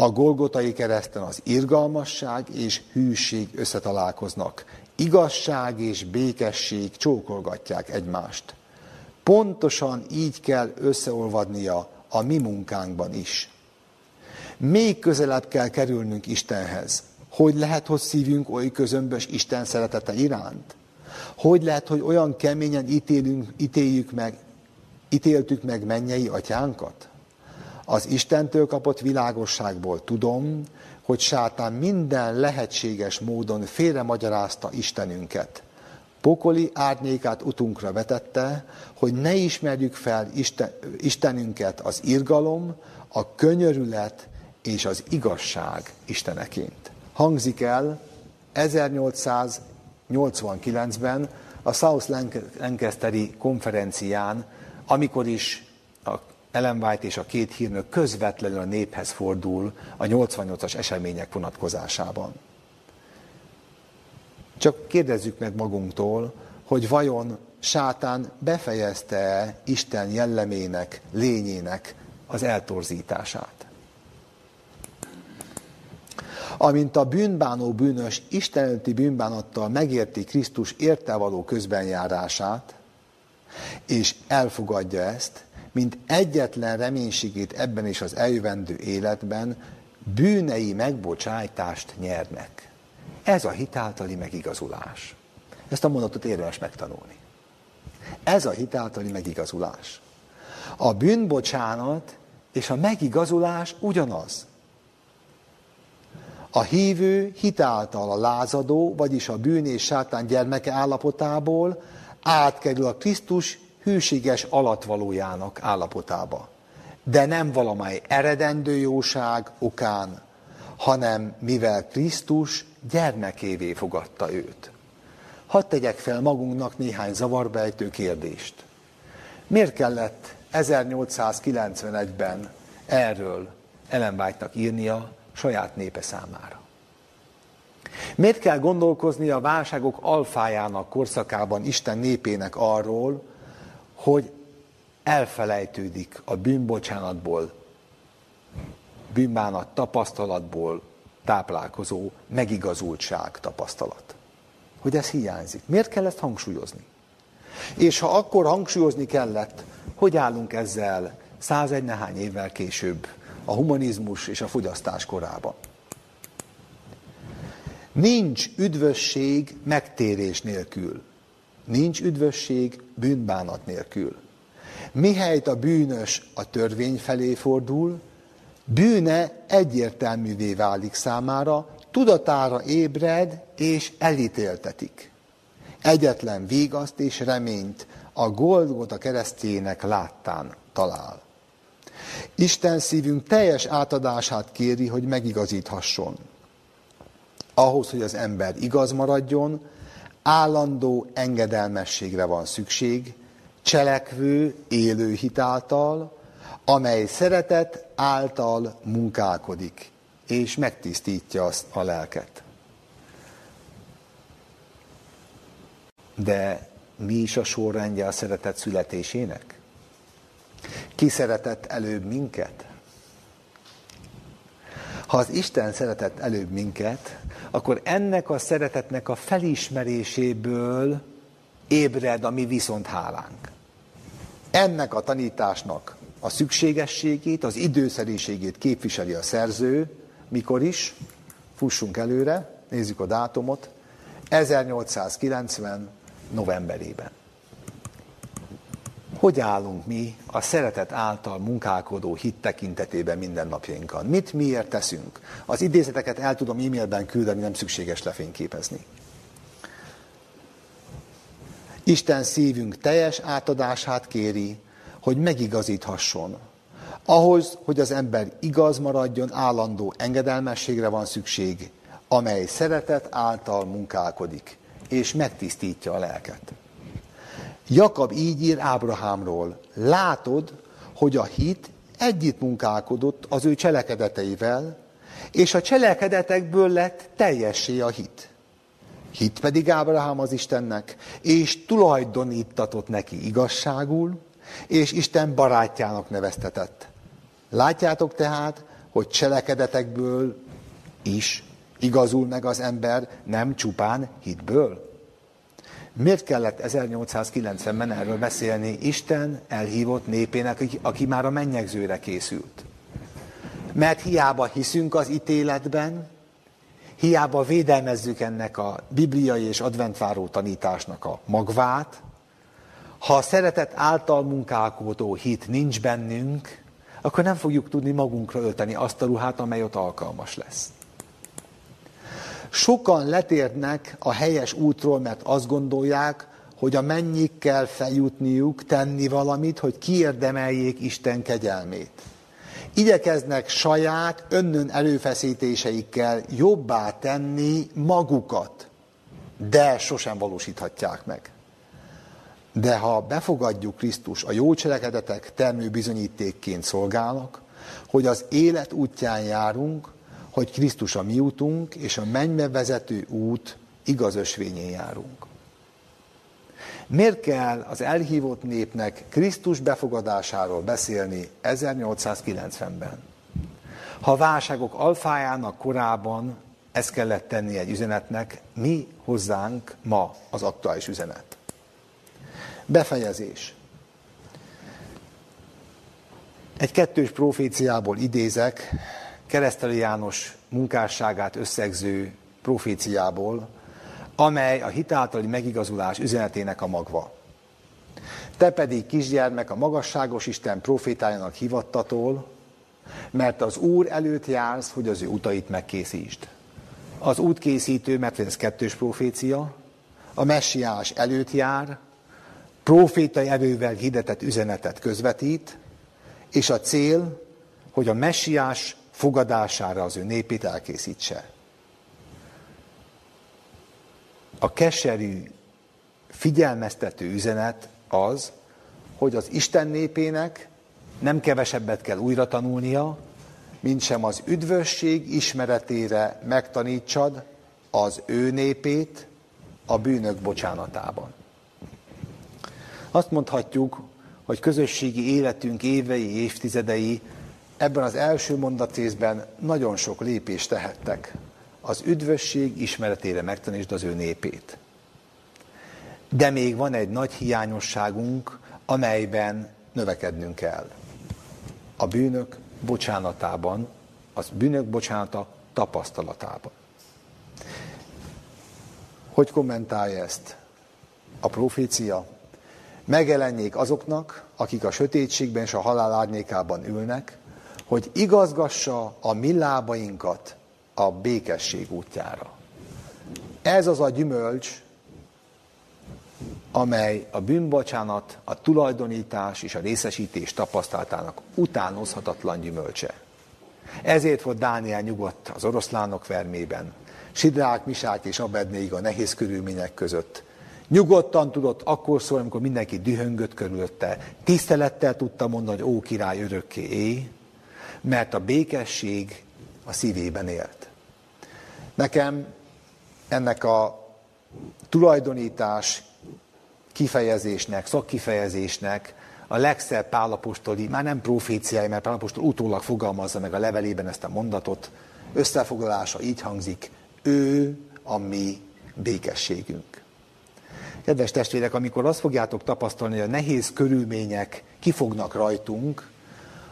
A Golgotai kereszten az irgalmasság és hűség összetalálkoznak. Igazság és békesség csókolgatják egymást. Pontosan így kell összeolvadnia a mi munkánkban is. Még közelebb kell kerülnünk Istenhez. Hogy lehet, hogy szívünk oly közömbös Isten szeretete iránt? Hogy lehet, hogy olyan keményen ítélünk, ítéljük meg, ítéltük meg mennyei atyánkat? Az Istentől kapott világosságból tudom, hogy sátán minden lehetséges módon félre magyarázta Istenünket. Pokoli árnyékát utunkra vetette, hogy ne ismerjük fel Isten, Istenünket az irgalom, a könyörület és az igazság Isteneként. Hangzik el 1889-ben a South Lancasteri konferencián, amikor is a Ellen White és a két hírnök közvetlenül a néphez fordul a 88-as események vonatkozásában. Csak kérdezzük meg magunktól, hogy vajon sátán befejezte-e Isten jellemének, lényének az eltorzítását. Amint a bűnbánó bűnös istenelti bűnbánattal megérti Krisztus értevaló közbenjárását, és elfogadja ezt, mint egyetlen reménységét ebben is az eljövendő életben, bűnei megbocsájtást nyernek. Ez a hitáltali megigazulás. Ezt a mondatot érdemes megtanulni. Ez a hitáltali megigazulás. A bűnbocsánat és a megigazulás ugyanaz. A hívő hitáltal a lázadó, vagyis a bűn és sátán gyermeke állapotából átkerül a Krisztus hűséges alatvalójának állapotába. De nem valamely eredendő jóság okán, hanem mivel Krisztus gyermekévé fogadta őt. Hadd tegyek fel magunknak néhány zavarbejtő kérdést. Miért kellett 1891-ben erről Ellen White-nak írnia saját népe számára? Miért kell gondolkozni a válságok alfájának korszakában Isten népének arról, hogy elfelejtődik a bűnbocsánatból, bűnbánat tapasztalatból táplálkozó megigazultság tapasztalat? Hogy ez hiányzik. Miért kell ezt hangsúlyozni? És ha akkor hangsúlyozni kellett, hogy állunk ezzel 101 nehány évvel később a humanizmus és a fogyasztás korában? Nincs üdvösség megtérés nélkül. Nincs üdvösség bűnbánat nélkül. Mihelyt a bűnös a törvény felé fordul, bűne egyértelművé válik számára, tudatára ébred és elítéltetik. Egyetlen végaszt és reményt a Golgota keresztjének láttán talál. Isten szívünk teljes átadását kéri, hogy megigazíthasson. Ahhoz, hogy az ember igaz maradjon, állandó engedelmességre van szükség, cselekvő, élő hitáltal, amely szeretet által munkálkodik, és megtisztítja azt a lelket. De mi is a sorrendje a szeretet születésének? Ki szeretett előbb minket? Ha az Isten szeretett előbb minket, akkor ennek a szeretetnek a felismeréséből ébred a mi viszont hálánk. Ennek a tanításnak a szükségességét, az időszeriségét képviseli a szerző, mikor is, fussunk előre, nézzük a dátumot, 1890 novemberében. Hogy állunk mi a szeretet által munkálkodó hit tekintetében mindennapjainkon? Mit miért teszünk? Az idézeteket el tudom e-mailben küldeni, nem szükséges lefényképezni. Isten szívünk teljes átadását kéri, hogy megigazíthasson. Ahhoz, hogy az ember igaz maradjon, állandó engedelmességre van szükség, amely szeretet által munkálkodik, és megtisztítja a lelket. Jakab így ír Ábrahámról. Látod, hogy a hit együtt munkálkodott az ő cselekedeteivel, és a cselekedetekből lett teljessé a hit. Hit pedig Ábrahám az Istennek, és tulajdonítatott neki igazságul, és Isten barátjának neveztetett. Látjátok tehát, hogy cselekedetekből is igazul meg az ember, nem csupán hitből? Miért kellett 1890-ben erről beszélni Isten elhívott népének, aki már a mennyegzőre készült? Mert hiába hiszünk az ítéletben, hiába védelmezzük ennek a bibliai és adventváró tanításnak a magvát, ha a szeretet által munkálkodó hit nincs bennünk, akkor nem fogjuk tudni magunkra ölteni azt a ruhát, amely ott alkalmas lesz. Sokan letérnek a helyes útról, mert azt gondolják, hogy a mennyik kell feljutniuk, tenni valamit, hogy kiérdemeljék Isten kegyelmét. igyekeznek saját önnön erőfeszítéseikkel jobbá tenni magukat, de sosem valósíthatják meg. De ha befogadjuk Krisztus, a jó cselekedetek termő bizonyítékként szolgálnak, hogy az élet útján járunk, hogy Krisztus a mi útunk, és a mennybe vezető út igaz ösvényén járunk. Miért kell az elhívott népnek Krisztus befogadásáról beszélni 1890-ben? Ha válságok alfájának korában ezt kellett tenni egy üzenetnek, mi hozzánk ma az aktuális üzenet. Befejezés. Egy kettős proféciából idézek, Kereszteli János munkásságát összegző proféciából, amely a hitáltali megigazulás üzenetének a magva. Te pedig, kisgyermek, a magasságos Isten profétájának hivattatól, mert az Úr előtt jársz, hogy az ő utait megkészítsd. Az útkészítő, mert ez kettős profécia, a messiás előtt jár, profétai erővel hirdetett üzenetet közvetít, és a cél, hogy a messiás fogadására az ő népét elkészítse. A keserű, figyelmeztető üzenet az, hogy az Isten népének nem kevesebbet kell újra tanulnia, mint sem az üdvösség ismeretére megtanítsad az ő népét a bűnök bocsánatában. Azt mondhatjuk, hogy közösségi életünk évei, évtizedei ebben az első mondatrészben nagyon sok lépést tehettek. Az üdvösség ismeretére megtanítsd az ő népét. De még van egy nagy hiányosságunk, amelyben növekednünk kell. A bűnök bocsánatában, az bűnök bocsánata tapasztalatában. Hogy kommentálja ezt a profécia? Megjelenjék azoknak, akik a sötétségben és a halál árnyékában ülnek, hogy igazgassa a mi lábainkat a békesség útjára. Ez az a gyümölcs, amely a bűnbocsánat, a tulajdonítás és a részesítés tapasztalatának utánozhatatlan gyümölcse. Ezért volt Dániel nyugodt az oroszlánok vermében, Sidrák, Misák és Abednéig a nehéz körülmények között. Nyugodtan tudott akkor szólni, amikor mindenki dühöngött körülötte. Tisztelettel tudta mondani, hogy ó király örökké éj, mert a békesség a szívében élt. Nekem ennek a tulajdonítás kifejezésnek, szakkifejezésnek a legszebb pálapostoli, már nem proféciája, mert pálapostól utólag fogalmazza meg a levelében ezt a mondatot, összefoglalása így hangzik, ő a mi békességünk. Kedves testvérek, amikor azt fogjátok tapasztalni, hogy a nehéz körülmények kifognak rajtunk,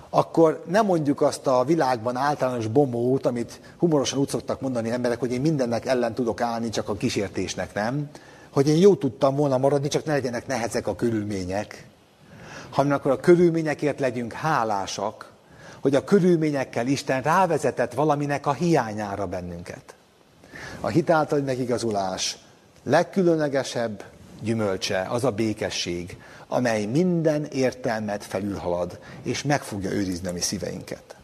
akkor nem mondjuk azt a világban általános bomót, amit humorosan úgy szoktak mondani emberek, hogy én mindennek ellen tudok állni, csak a kísértésnek nem, hogy én jó tudtam volna maradni, csak ne legyenek nehezek a körülmények, hanem akkor a körülményekért legyünk hálásak, hogy a körülményekkel Isten rávezetett valaminek a hiányára bennünket. A hitáltal megigazulás legkülönlegesebb gyümölcse az a békesség, amely minden értelmet felülhalad, és meg fogja őrizni a mi szíveinket.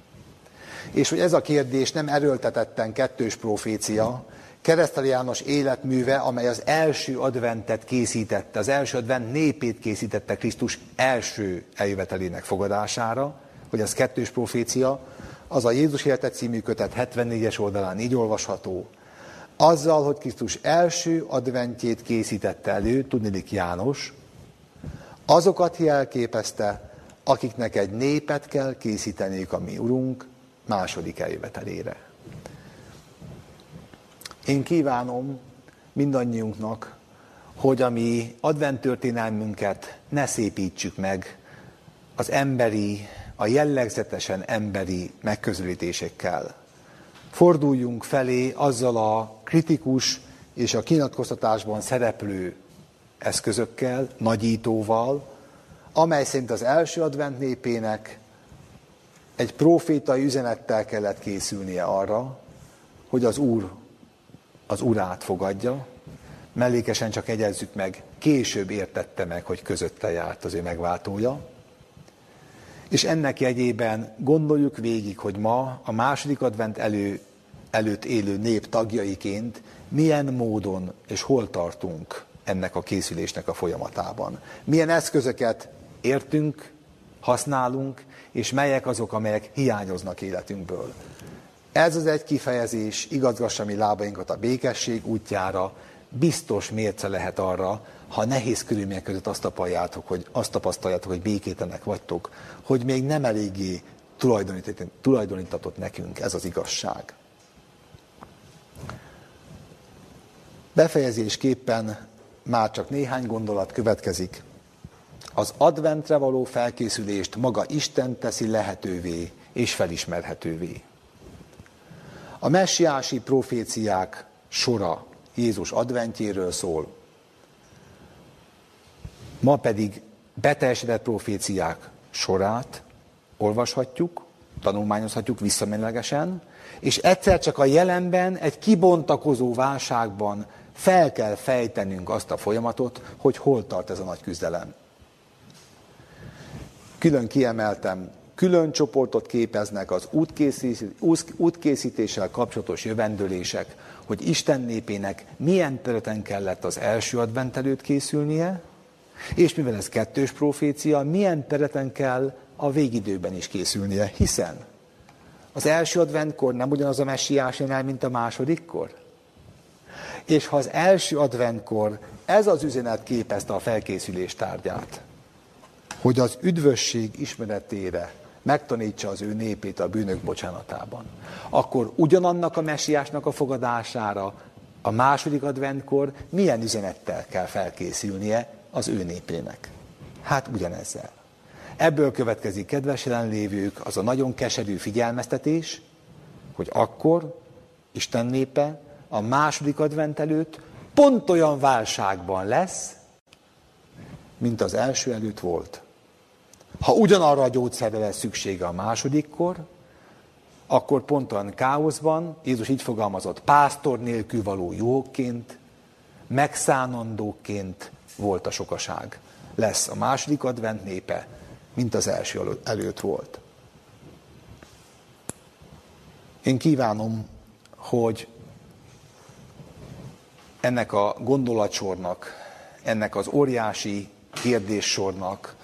És hogy ez a kérdés nem erőltetetten kettős profécia, Keresztel János életműve, amely az első adventet készítette, az első advent népét készítette Krisztus első eljövetelének fogadására, hogy az kettős profécia, az a Jézus élete című kötet 74-es oldalán így olvasható. Azzal, hogy Krisztus első adventjét készítette elő, tudnélik János, azokat jelképezte, akiknek egy népet kell készíteniük a mi Urunk második eljövetelére. Én kívánom mindannyiunknak, hogy a mi adventtörténelmünket ne szépítsük meg az emberi, a jellegzetesen emberi megközelítésekkel. Forduljunk felé azzal a kritikus és a kinyilatkoztatásban szereplő eszközökkel, nagyítóval, amely szerint az első advent népének egy profétai üzenettel kellett készülnie arra, hogy az Úr az urát fogadja, mellékesen csak egyezzük meg, később értette meg, hogy közötte járt az ő megváltója, És ennek jegyében gondoljuk végig, hogy ma a második advent elő, előtt élő nép tagjaiként milyen módon és hol tartunk ennek a készülésnek a folyamatában. Milyen eszközöket értünk, használunk, és melyek azok, amelyek hiányoznak életünkből. Ez az egy kifejezés igazgassa mi lábainkat a békesség útjára, biztos mérce lehet arra, ha nehéz körülmények között azt tapasztaljátok, hogy, azt tapasztaljátok, hogy békétenek vagytok, hogy még nem eléggé tulajdonítatott nekünk ez az igazság. Befejezésképpen már csak néhány gondolat következik. Az adventre való felkészülést maga Isten teszi lehetővé és felismerhetővé. A messiási proféciák sora Jézus adventjéről szól, ma pedig beteljesedett proféciák sorát olvashatjuk, tanulmányozhatjuk visszamenőlegesen, és egyszer csak a jelenben egy kibontakozó válságban fel kell fejtenünk azt a folyamatot, hogy hol tart ez a nagy küzdelem. Külön kiemeltem, külön csoportot képeznek az útkészítéssel kapcsolatos jövendőlések, hogy Isten népének milyen területen kellett az első advent előtt készülnie, és mivel ez kettős profécia, milyen területen kell a végidőben is készülnie, hiszen az első adventkor nem ugyanaz a messiás el, mint a másodikkor? És ha az első adventkor ez az üzenet képezte a felkészülés tárgyát, hogy az üdvösség ismeretére megtanítsa az ő népét a bűnök bocsánatában, akkor ugyanannak a messiásnak a fogadására a második adventkor milyen üzenettel kell felkészülnie az ő népének? Hát ugyanezzel. Ebből következik, kedves jelenlévők, az a nagyon keserű figyelmeztetés, hogy akkor Isten népe a második advent előtt pont olyan válságban lesz, mint az első előtt volt. Ha ugyanarra a gyógyszerre lesz szüksége a másodikkor, akkor pont olyan káoszban, Jézus így fogalmazott, pásztor nélkül való jóként, megszánandóként volt a sokaság. Lesz a második advent népe, mint az első előtt volt. Én kívánom, hogy ennek a gondolatsornak, ennek az óriási kérdéssornak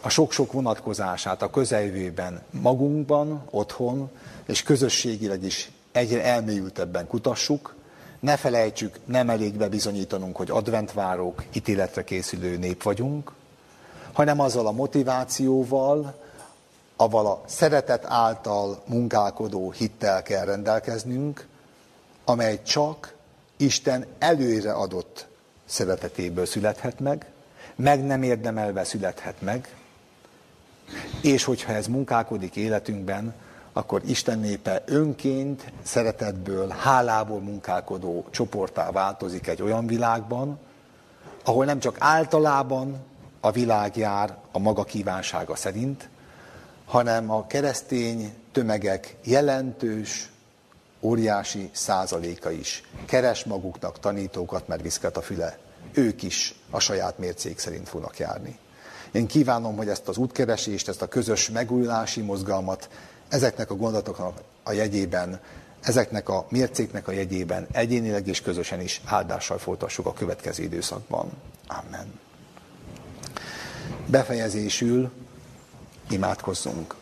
a sok-sok vonatkozását a közeljövőben magunkban, otthon, és közösségileg is egyre elmélyültebben kutassuk. Ne felejtsük, nem elég bebizonyítanunk, hogy adventvárók, ítéletre készülő nép vagyunk, hanem azzal a motivációval, avval a szeretet által munkálkodó hittel kell rendelkeznünk, amely csak Isten előre adott szeretetéből születhet meg, meg nem érdemelve születhet meg, és hogyha ez munkálkodik életünkben, akkor Isten népe önként, szeretetből, hálából munkálkodó csoportá változik egy olyan világban, ahol nem csak általában a világ jár a maga kívánsága szerint, hanem a keresztény tömegek jelentős, óriási százaléka is keres maguknak tanítókat, mert viszket a füle. Ők is a saját mércék szerint fognak járni. Én kívánom, hogy ezt az útkeresést, ezt a közös megújulási mozgalmat ezeknek a gondolatoknak a jegyében, ezeknek a mércéknek a jegyében egyénileg és közösen is áldással folytassuk a következő időszakban. Amen. Befejezésül imádkozzunk.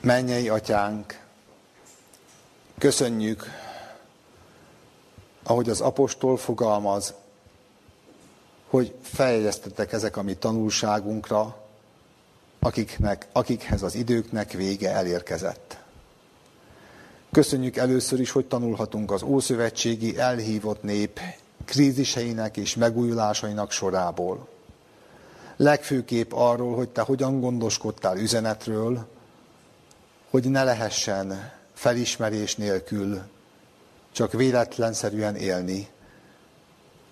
Mennyei atyánk, köszönjük, ahogy az apostol fogalmaz, hogy feljegyeztetek ezek a mi tanulságunkra, akiknek, akikhez az időknek vége elérkezett. Köszönjük először is, hogy tanulhatunk az Ószövetségi elhívott nép kríziseinek és megújulásainak sorából. Legfőképp arról, hogy te hogyan gondoskodtál üzenetről, hogy ne lehessen felismerés nélkül csak véletlenszerűen élni,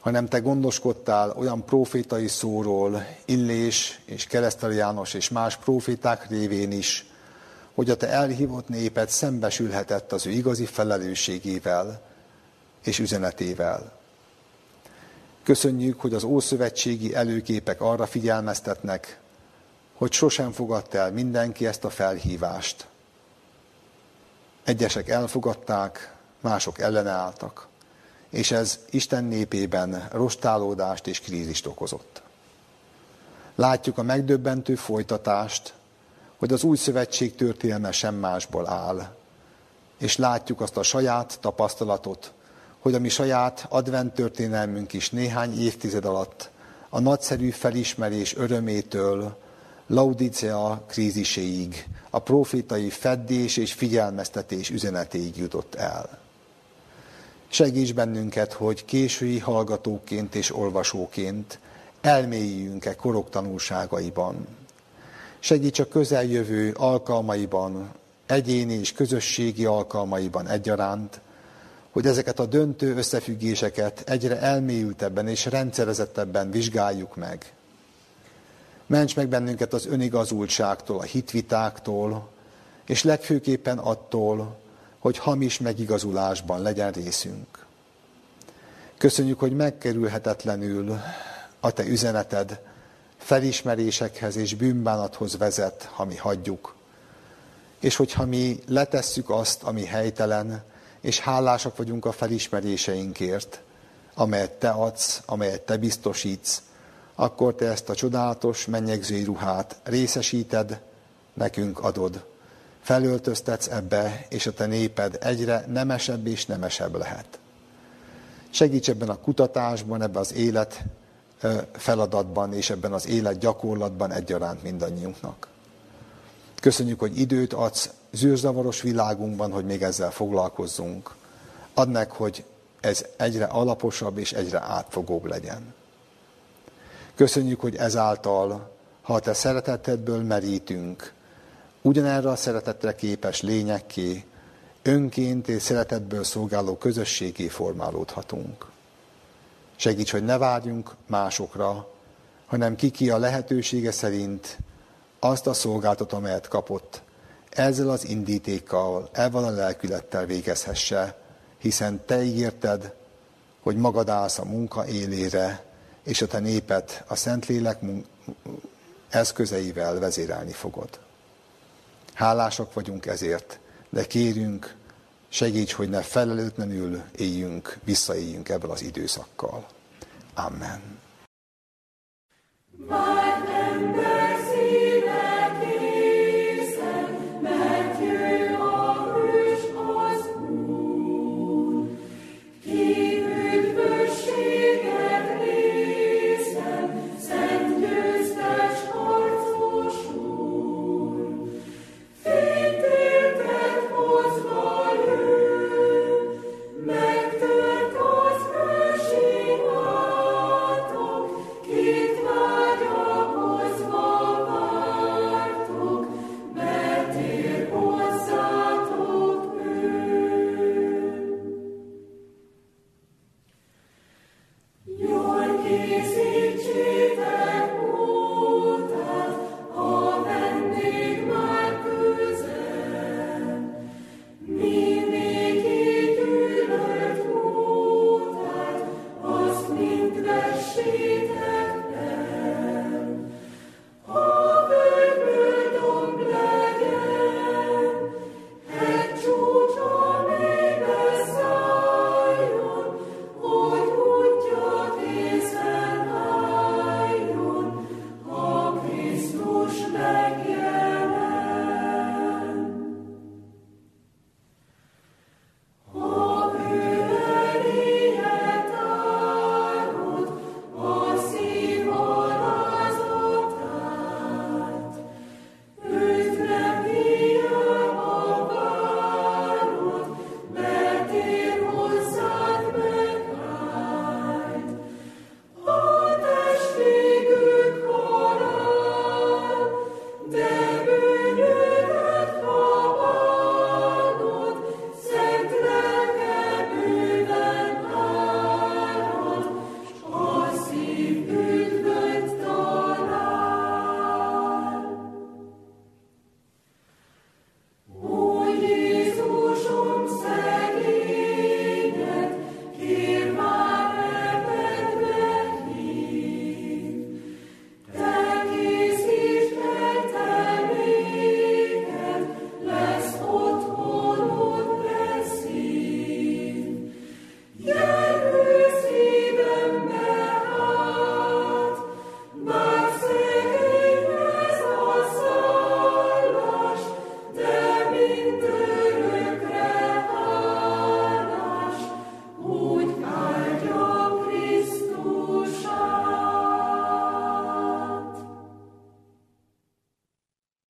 hanem te gondoskodtál olyan profétai szóról, Illés és Keresztel János és más proféták révén is, hogy a te elhívott népet szembesülhetett az ő igazi felelősségével és üzenetével. Köszönjük, hogy az ószövetségi előképek arra figyelmeztetnek, hogy sosem fogadta el mindenki ezt a felhívást. Egyesek elfogadták, mások ellenálltak, és ez Isten népében rostálódást és krízist okozott. Látjuk a megdöbbentő folytatást, hogy az új szövetség történelme sem másból áll, és látjuk azt a saját tapasztalatot, hogy a mi saját advent történelmünk is néhány évtized alatt a nagyszerű felismerés örömétől Laudicea kríziséig, a profétai feddés és figyelmeztetés üzenetéig jutott el. Segíts bennünket, hogy késői hallgatóként és olvasóként elmélyüljünk-e korok tanulságaiban. Segíts a közeljövő alkalmaiban, egyéni és közösségi alkalmaiban egyaránt, hogy ezeket a döntő összefüggéseket egyre elmélyültebben és rendszerezettebben vizsgáljuk meg. Ments meg bennünket az önigazultságtól, a hitvitáktól, és legfőképpen attól, hogy hamis megigazulásban legyen részünk. Köszönjük, hogy megkerülhetetlenül a Te üzeneted felismerésekhez és bűnbánathoz vezet, ha mi hagyjuk. És hogyha mi letesszük azt, ami helytelen, és hálásak vagyunk a felismeréseinkért, amelyet Te adsz, amelyet Te biztosítsz, akkor Te ezt a csodálatos mennyegzői ruhát részesíted, nekünk adod. Felöltöztetsz ebbe, és a Te néped egyre nemesebb és nemesebb lehet. Segíts ebben a kutatásban, ebben az élet feladatban és ebben az élet gyakorlatban egyaránt mindannyiunknak. Köszönjük, hogy időt adsz zűrzavaros világunkban, hogy még ezzel foglalkozzunk. Add meg, hogy ez egyre alaposabb és egyre átfogóbb legyen. Köszönjük, hogy ezáltal, ha a te szeretetedből merítünk, ugyanerre a szeretetre képes lényekké, önként és szeretetből szolgáló közösségé formálódhatunk. Segíts, hogy ne várjunk másokra, hanem kiki a lehetősége szerint azt a szolgáltat, amelyet kapott, ezzel az indítékkal, ezzel a lelkülettel végezhesse, hiszen te ígérted, hogy magad állsz a munka élére, és a te népet a Szentlélek eszközeivel vezérelni fogod. Hálásak vagyunk ezért, de kérünk, segíts, hogy ne felelőtlenül éljünk, visszaéljünk ebből az időszakkal. Amen. Bye.